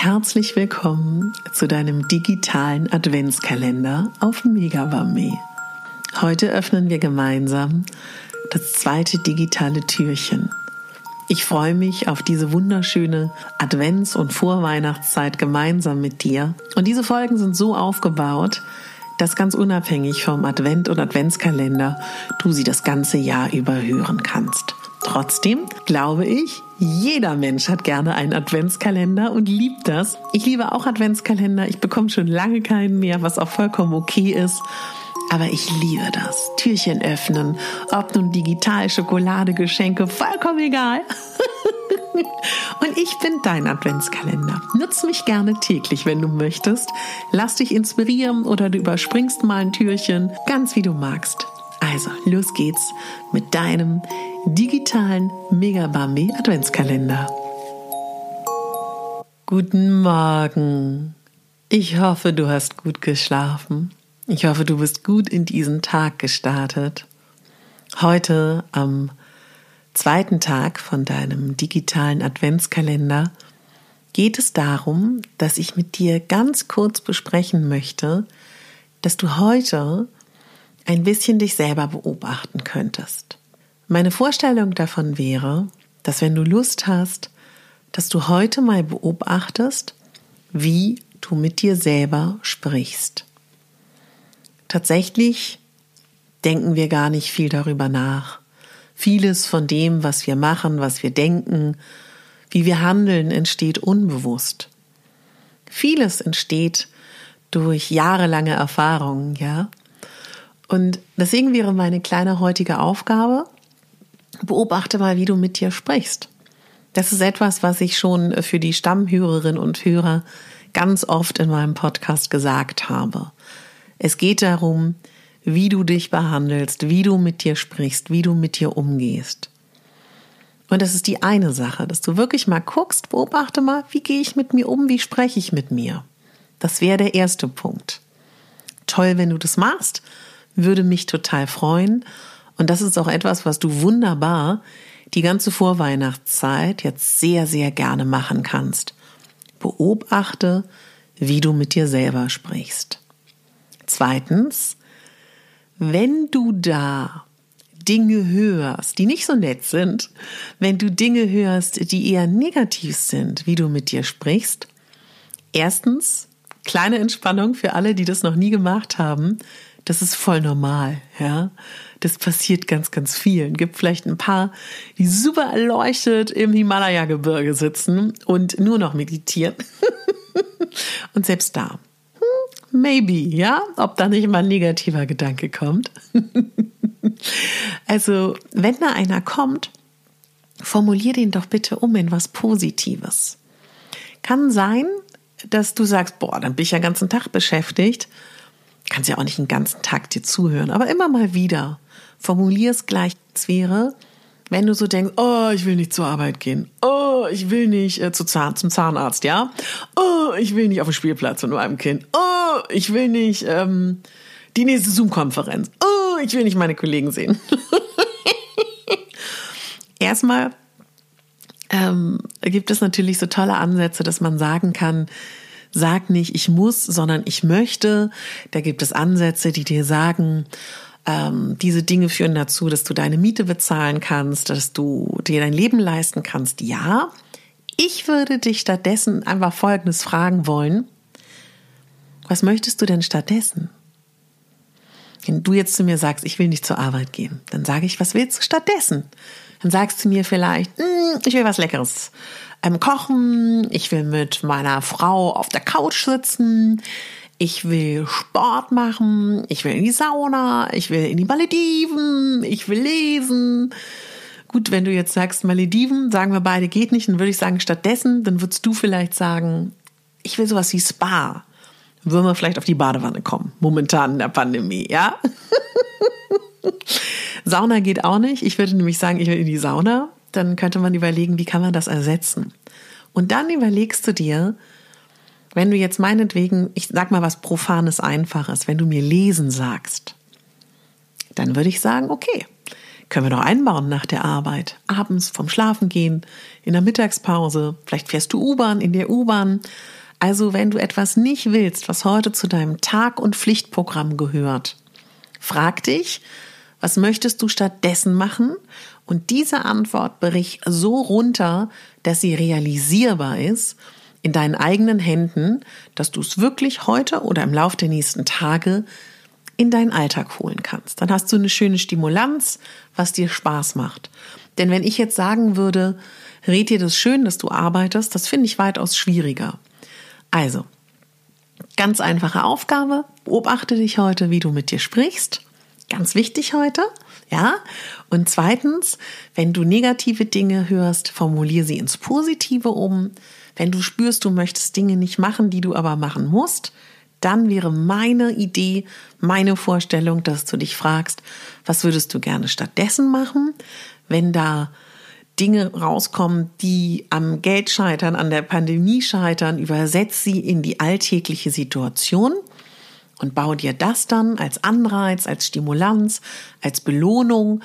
Herzlich willkommen zu deinem digitalen Adventskalender auf Megabambi. Heute öffnen wir gemeinsam das zweite digitale Türchen. Ich freue mich auf diese wunderschöne Advents- und Vorweihnachtszeit gemeinsam mit dir. Und diese Folgen sind so aufgebaut, dass ganz unabhängig vom Advent und Adventskalender du sie das ganze Jahr über hören kannst. Trotzdem glaube ich, jeder Mensch hat gerne einen Adventskalender und liebt das. Ich liebe auch Adventskalender. Ich bekomme schon lange keinen mehr, was auch vollkommen okay ist. Aber ich liebe das. Türchen öffnen, ob nun digital, Schokolade, Geschenke, vollkommen egal. Und ich bin dein Adventskalender. Nutz mich gerne täglich, wenn du möchtest. Lass dich inspirieren oder du überspringst mal ein Türchen, ganz wie du magst. Also, los geht's mit deinem digitalen Megabambi Adventskalender. Guten Morgen. Ich hoffe, du hast gut geschlafen. Ich hoffe, du bist gut in diesen Tag gestartet. Heute am zweiten Tag von deinem digitalen Adventskalender geht es darum, dass ich mit dir ganz kurz besprechen möchte, dass du heute ein bisschen dich selber beobachten könntest. Meine Vorstellung davon wäre, dass wenn du Lust hast, dass du heute mal beobachtest, wie du mit dir selber sprichst. Tatsächlich denken wir gar nicht viel darüber nach. Vieles von dem, was wir machen, was wir denken, wie wir handeln, entsteht unbewusst. Vieles entsteht durch jahrelange Erfahrungen, ja. Und deswegen wäre meine kleine heutige Aufgabe, beobachte mal, wie du mit dir sprichst. Das ist etwas, was ich schon für die Stammhörerinnen und Hörer ganz oft in meinem Podcast gesagt habe. Es geht darum, wie du dich behandelst, wie du mit dir sprichst, wie du mit dir umgehst. Und das ist die eine Sache, dass du wirklich mal guckst, beobachte mal, wie gehe ich mit mir um, wie spreche ich mit mir. Das wäre der erste Punkt. Toll, wenn du das machst würde mich total freuen. Und das ist auch etwas, was du wunderbar die ganze Vorweihnachtszeit jetzt sehr, sehr gerne machen kannst. Beobachte, wie du mit dir selber sprichst. Zweitens, wenn du da Dinge hörst, die nicht so nett sind, wenn du Dinge hörst, die eher negativ sind, wie du mit dir sprichst, erstens, kleine Entspannung für alle, die das noch nie gemacht haben, das ist voll normal, ja. Das passiert ganz, ganz vielen. Gibt vielleicht ein paar, die super erleuchtet im Himalaya-Gebirge sitzen und nur noch meditieren. und selbst da, hm, maybe, ja, ob da nicht mal ein negativer Gedanke kommt. also, wenn da einer kommt, formulier den doch bitte um in was Positives. Kann sein, dass du sagst, boah, dann bin ich ja den ganzen Tag beschäftigt kannst ja auch nicht den ganzen Tag dir zuhören, aber immer mal wieder. Formulier es gleich. Es wäre, wenn du so denkst, oh, ich will nicht zur Arbeit gehen. Oh, ich will nicht äh, zu Zahn, zum Zahnarzt, ja? Oh, ich will nicht auf den Spielplatz mit meinem Kind. Oh, ich will nicht ähm, die nächste Zoom-Konferenz. Oh, ich will nicht meine Kollegen sehen. erstmal ähm, gibt es natürlich so tolle Ansätze, dass man sagen kann, sag nicht, ich muss, sondern ich möchte. Da gibt es Ansätze, die dir sagen, ähm, diese Dinge führen dazu, dass du deine Miete bezahlen kannst, dass du dir dein Leben leisten kannst. Ja, ich würde dich stattdessen einfach Folgendes fragen wollen. Was möchtest du denn stattdessen? Wenn du jetzt zu mir sagst, ich will nicht zur Arbeit gehen, dann sage ich, was willst du stattdessen? Dann sagst du mir vielleicht, hm, ich will was Leckeres ähm, kochen, ich will mit meiner Frau auf der Couch sitzen, ich will Sport machen, ich will in die Sauna, ich will in die Malediven, ich will lesen. Gut, wenn du jetzt sagst Malediven, sagen wir beide geht nicht, dann würde ich sagen stattdessen, dann würdest du vielleicht sagen, ich will sowas wie Spa. Dann würden wir vielleicht auf die Badewanne kommen, momentan in der Pandemie, ja? Sauna geht auch nicht. Ich würde nämlich sagen, ich will in die Sauna. Dann könnte man überlegen, wie kann man das ersetzen? Und dann überlegst du dir, wenn du jetzt meinetwegen, ich sag mal was Profanes, Einfaches, wenn du mir lesen sagst, dann würde ich sagen, okay, können wir doch einbauen nach der Arbeit. Abends vom Schlafen gehen, in der Mittagspause, vielleicht fährst du U-Bahn, in der U-Bahn. Also wenn du etwas nicht willst, was heute zu deinem Tag- und Pflichtprogramm gehört, frag dich, was möchtest du stattdessen machen? Und diese Antwort brich so runter, dass sie realisierbar ist in deinen eigenen Händen, dass du es wirklich heute oder im Laufe der nächsten Tage in deinen Alltag holen kannst. Dann hast du eine schöne Stimulanz, was dir Spaß macht. Denn wenn ich jetzt sagen würde, red dir das schön, dass du arbeitest, das finde ich weitaus schwieriger. Also, ganz einfache Aufgabe, beobachte dich heute, wie du mit dir sprichst Ganz wichtig heute. Ja. Und zweitens, wenn du negative Dinge hörst, formuliere sie ins Positive um. Wenn du spürst, du möchtest Dinge nicht machen, die du aber machen musst, dann wäre meine Idee, meine Vorstellung, dass du dich fragst, was würdest du gerne stattdessen machen, wenn da Dinge rauskommen, die am Geld scheitern, an der Pandemie scheitern, übersetz sie in die alltägliche Situation und bau dir das dann als Anreiz, als Stimulanz, als Belohnung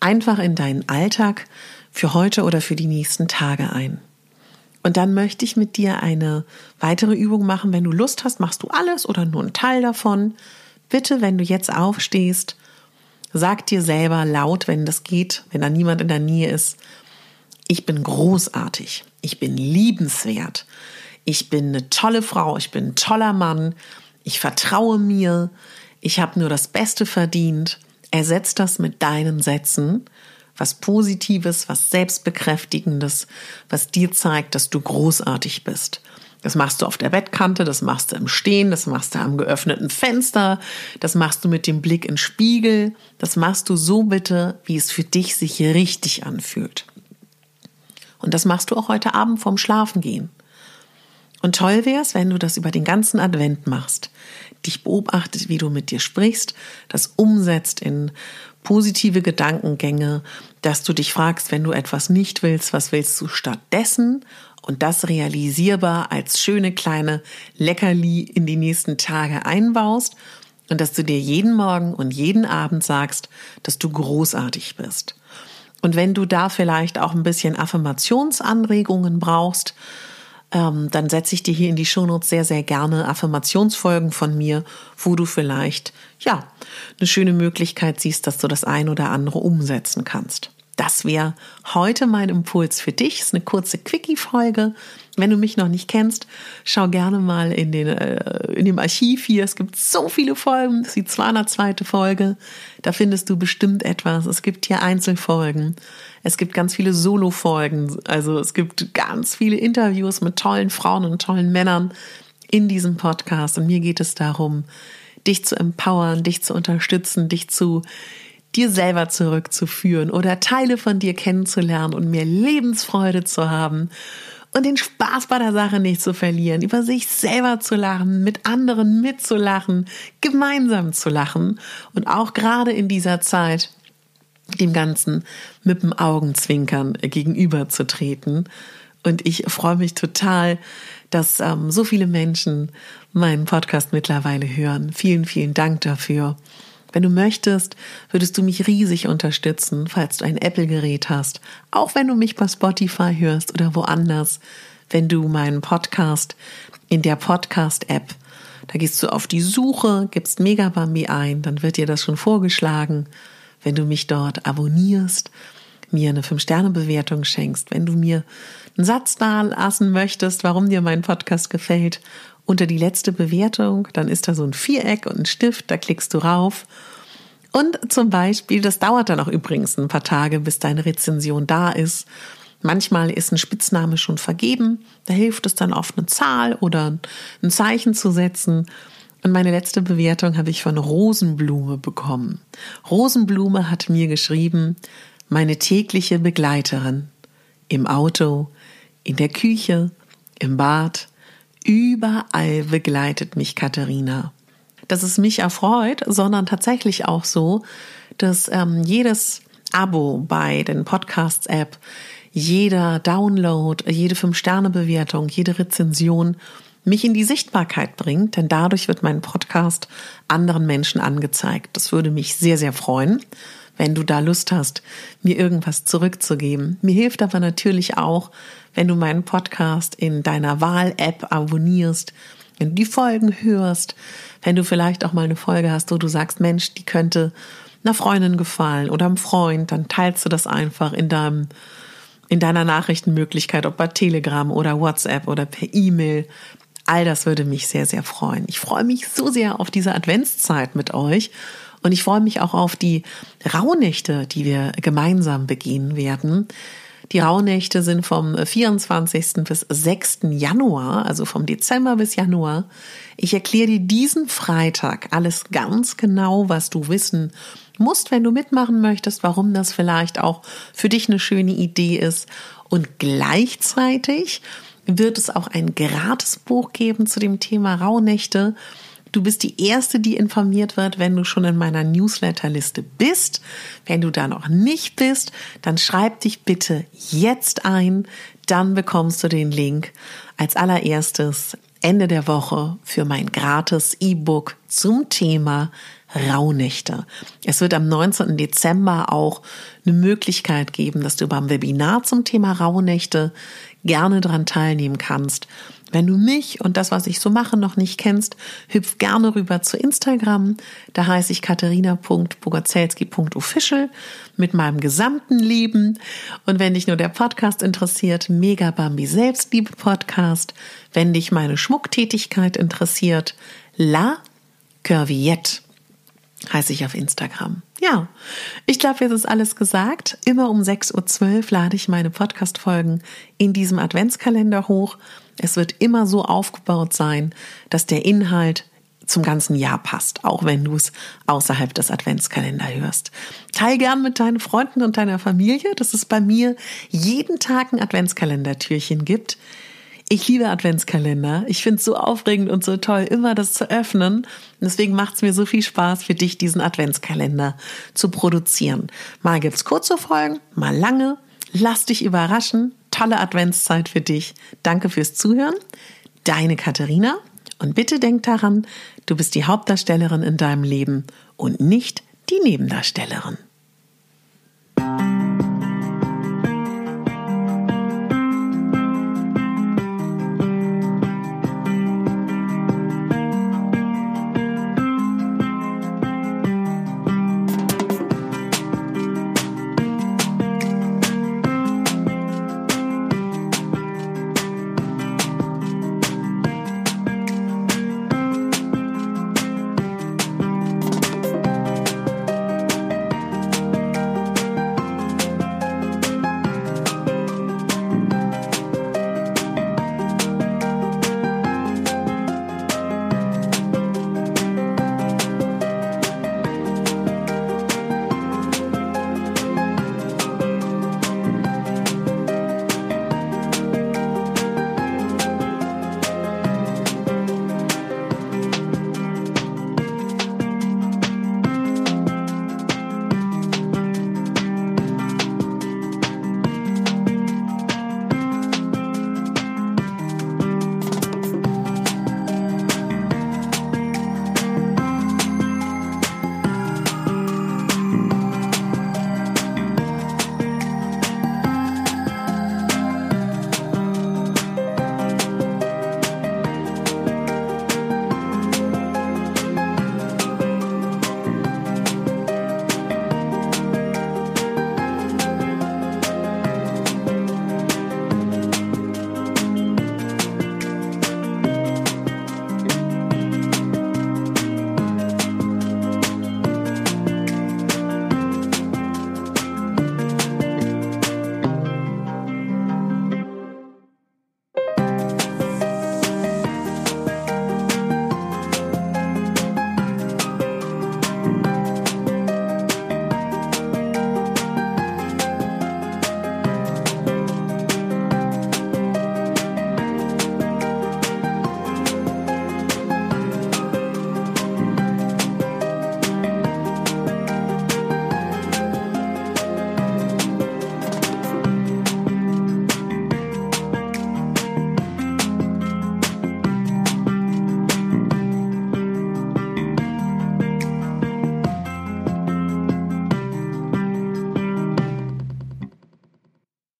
einfach in deinen Alltag für heute oder für die nächsten Tage ein. Und dann möchte ich mit dir eine weitere Übung machen. Wenn du Lust hast, machst du alles oder nur einen Teil davon. Bitte, wenn du jetzt aufstehst, sag dir selber laut, wenn das geht, wenn da niemand in der Nähe ist, ich bin großartig, ich bin liebenswert, ich bin eine tolle Frau, ich bin ein toller Mann, ich vertraue mir, ich habe nur das Beste verdient. Ersetz das mit deinen Sätzen, was Positives, was Selbstbekräftigendes, was dir zeigt, dass du großartig bist. Das machst du auf der Bettkante, das machst du im Stehen, das machst du am geöffneten Fenster, das machst du mit dem Blick in Spiegel, das machst du so bitte, wie es für dich sich richtig anfühlt. Und das machst du auch heute Abend vorm Schlafengehen. Und toll wäre es, wenn du das über den ganzen Advent machst, dich beobachtet, wie du mit dir sprichst, das umsetzt in positive Gedankengänge, dass du dich fragst, wenn du etwas nicht willst, was willst du stattdessen? Und das realisierbar als schöne kleine Leckerli in die nächsten Tage einbaust und dass du dir jeden Morgen und jeden Abend sagst, dass du großartig bist. Und wenn du da vielleicht auch ein bisschen Affirmationsanregungen brauchst, ähm, dann setze ich dir hier in die Shownotes sehr, sehr gerne Affirmationsfolgen von mir, wo du vielleicht, ja, eine schöne Möglichkeit siehst, dass du das ein oder andere umsetzen kannst. Das wäre heute mein Impuls für dich. Ist eine kurze Quickie-Folge. Wenn du mich noch nicht kennst, schau gerne mal in, den, äh, in dem Archiv hier. Es gibt so viele Folgen. Das ist die 202. Folge. Da findest du bestimmt etwas. Es gibt hier Einzelfolgen. Es gibt ganz viele Solo-Folgen. Also es gibt ganz viele Interviews mit tollen Frauen und tollen Männern in diesem Podcast. Und mir geht es darum, dich zu empowern, dich zu unterstützen, dich zu dir selber zurückzuführen oder Teile von dir kennenzulernen und mehr Lebensfreude zu haben und den Spaß bei der Sache nicht zu verlieren, über sich selber zu lachen, mit anderen mitzulachen, gemeinsam zu lachen und auch gerade in dieser Zeit dem Ganzen mit dem Augenzwinkern gegenüberzutreten. Und ich freue mich total, dass ähm, so viele Menschen meinen Podcast mittlerweile hören. Vielen, vielen Dank dafür. Wenn du möchtest, würdest du mich riesig unterstützen, falls du ein Apple-Gerät hast, auch wenn du mich bei Spotify hörst oder woanders, wenn du meinen Podcast in der Podcast-App, da gehst du auf die Suche, gibst Megabambi ein, dann wird dir das schon vorgeschlagen. Wenn du mich dort abonnierst, mir eine 5-Sterne-Bewertung schenkst, wenn du mir einen Satz da lassen möchtest, warum dir mein Podcast gefällt unter die letzte Bewertung, dann ist da so ein Viereck und ein Stift, da klickst du rauf. Und zum Beispiel, das dauert dann auch übrigens ein paar Tage, bis deine Rezension da ist. Manchmal ist ein Spitzname schon vergeben, da hilft es dann oft eine Zahl oder ein Zeichen zu setzen. Und meine letzte Bewertung habe ich von Rosenblume bekommen. Rosenblume hat mir geschrieben, meine tägliche Begleiterin. Im Auto, in der Küche, im Bad, Überall begleitet mich Katharina. Dass es mich erfreut, sondern tatsächlich auch so, dass ähm, jedes Abo bei den Podcasts-App, jeder Download, jede Fünf-Sterne-Bewertung, jede Rezension mich in die Sichtbarkeit bringt, denn dadurch wird mein Podcast anderen Menschen angezeigt. Das würde mich sehr, sehr freuen, wenn du da Lust hast, mir irgendwas zurückzugeben. Mir hilft aber natürlich auch, wenn du meinen Podcast in deiner Wahl-App abonnierst, wenn du die Folgen hörst, wenn du vielleicht auch mal eine Folge hast, wo du sagst, Mensch, die könnte einer Freundin gefallen oder einem Freund, dann teilst du das einfach in deinem in deiner Nachrichtenmöglichkeit, ob bei Telegram oder WhatsApp oder per E-Mail. All das würde mich sehr, sehr freuen. Ich freue mich so sehr auf diese Adventszeit mit euch und ich freue mich auch auf die Rauhnächte, die wir gemeinsam begehen werden. Die Rauhnächte sind vom 24. bis 6. Januar, also vom Dezember bis Januar. Ich erkläre dir diesen Freitag alles ganz genau, was du wissen musst, wenn du mitmachen möchtest, warum das vielleicht auch für dich eine schöne Idee ist. Und gleichzeitig wird es auch ein Gratisbuch geben zu dem Thema Rauhnächte. Du bist die Erste, die informiert wird, wenn du schon in meiner Newsletterliste bist. Wenn du da noch nicht bist, dann schreib dich bitte jetzt ein. Dann bekommst du den Link als allererstes Ende der Woche für mein gratis E-Book zum Thema Rauhnächte. Es wird am 19. Dezember auch eine Möglichkeit geben, dass du beim Webinar zum Thema Rauhnächte gerne daran teilnehmen kannst. Wenn du mich und das, was ich so mache, noch nicht kennst, hüpf gerne rüber zu Instagram. Da heiße ich katharina.bogazelski.official mit meinem gesamten Leben. Und wenn dich nur der Podcast interessiert, Mega Bambi Selbstliebe Podcast. Wenn dich meine Schmucktätigkeit interessiert, La Curviette heiße ich auf Instagram. Ja, ich glaube, jetzt ist alles gesagt. Immer um 6.12 Uhr lade ich meine Podcast-Folgen in diesem Adventskalender hoch. Es wird immer so aufgebaut sein, dass der Inhalt zum ganzen Jahr passt, auch wenn du es außerhalb des Adventskalenders hörst. Teil gern mit deinen Freunden und deiner Familie, dass es bei mir jeden Tag ein Adventskalendertürchen gibt. Ich liebe Adventskalender. Ich finde es so aufregend und so toll, immer das zu öffnen. Deswegen macht es mir so viel Spaß für dich, diesen Adventskalender zu produzieren. Mal gibt's kurze Folgen, mal lange. Lass dich überraschen tolle Adventszeit für dich. Danke fürs Zuhören. Deine Katharina. Und bitte denk daran, du bist die Hauptdarstellerin in deinem Leben und nicht die Nebendarstellerin.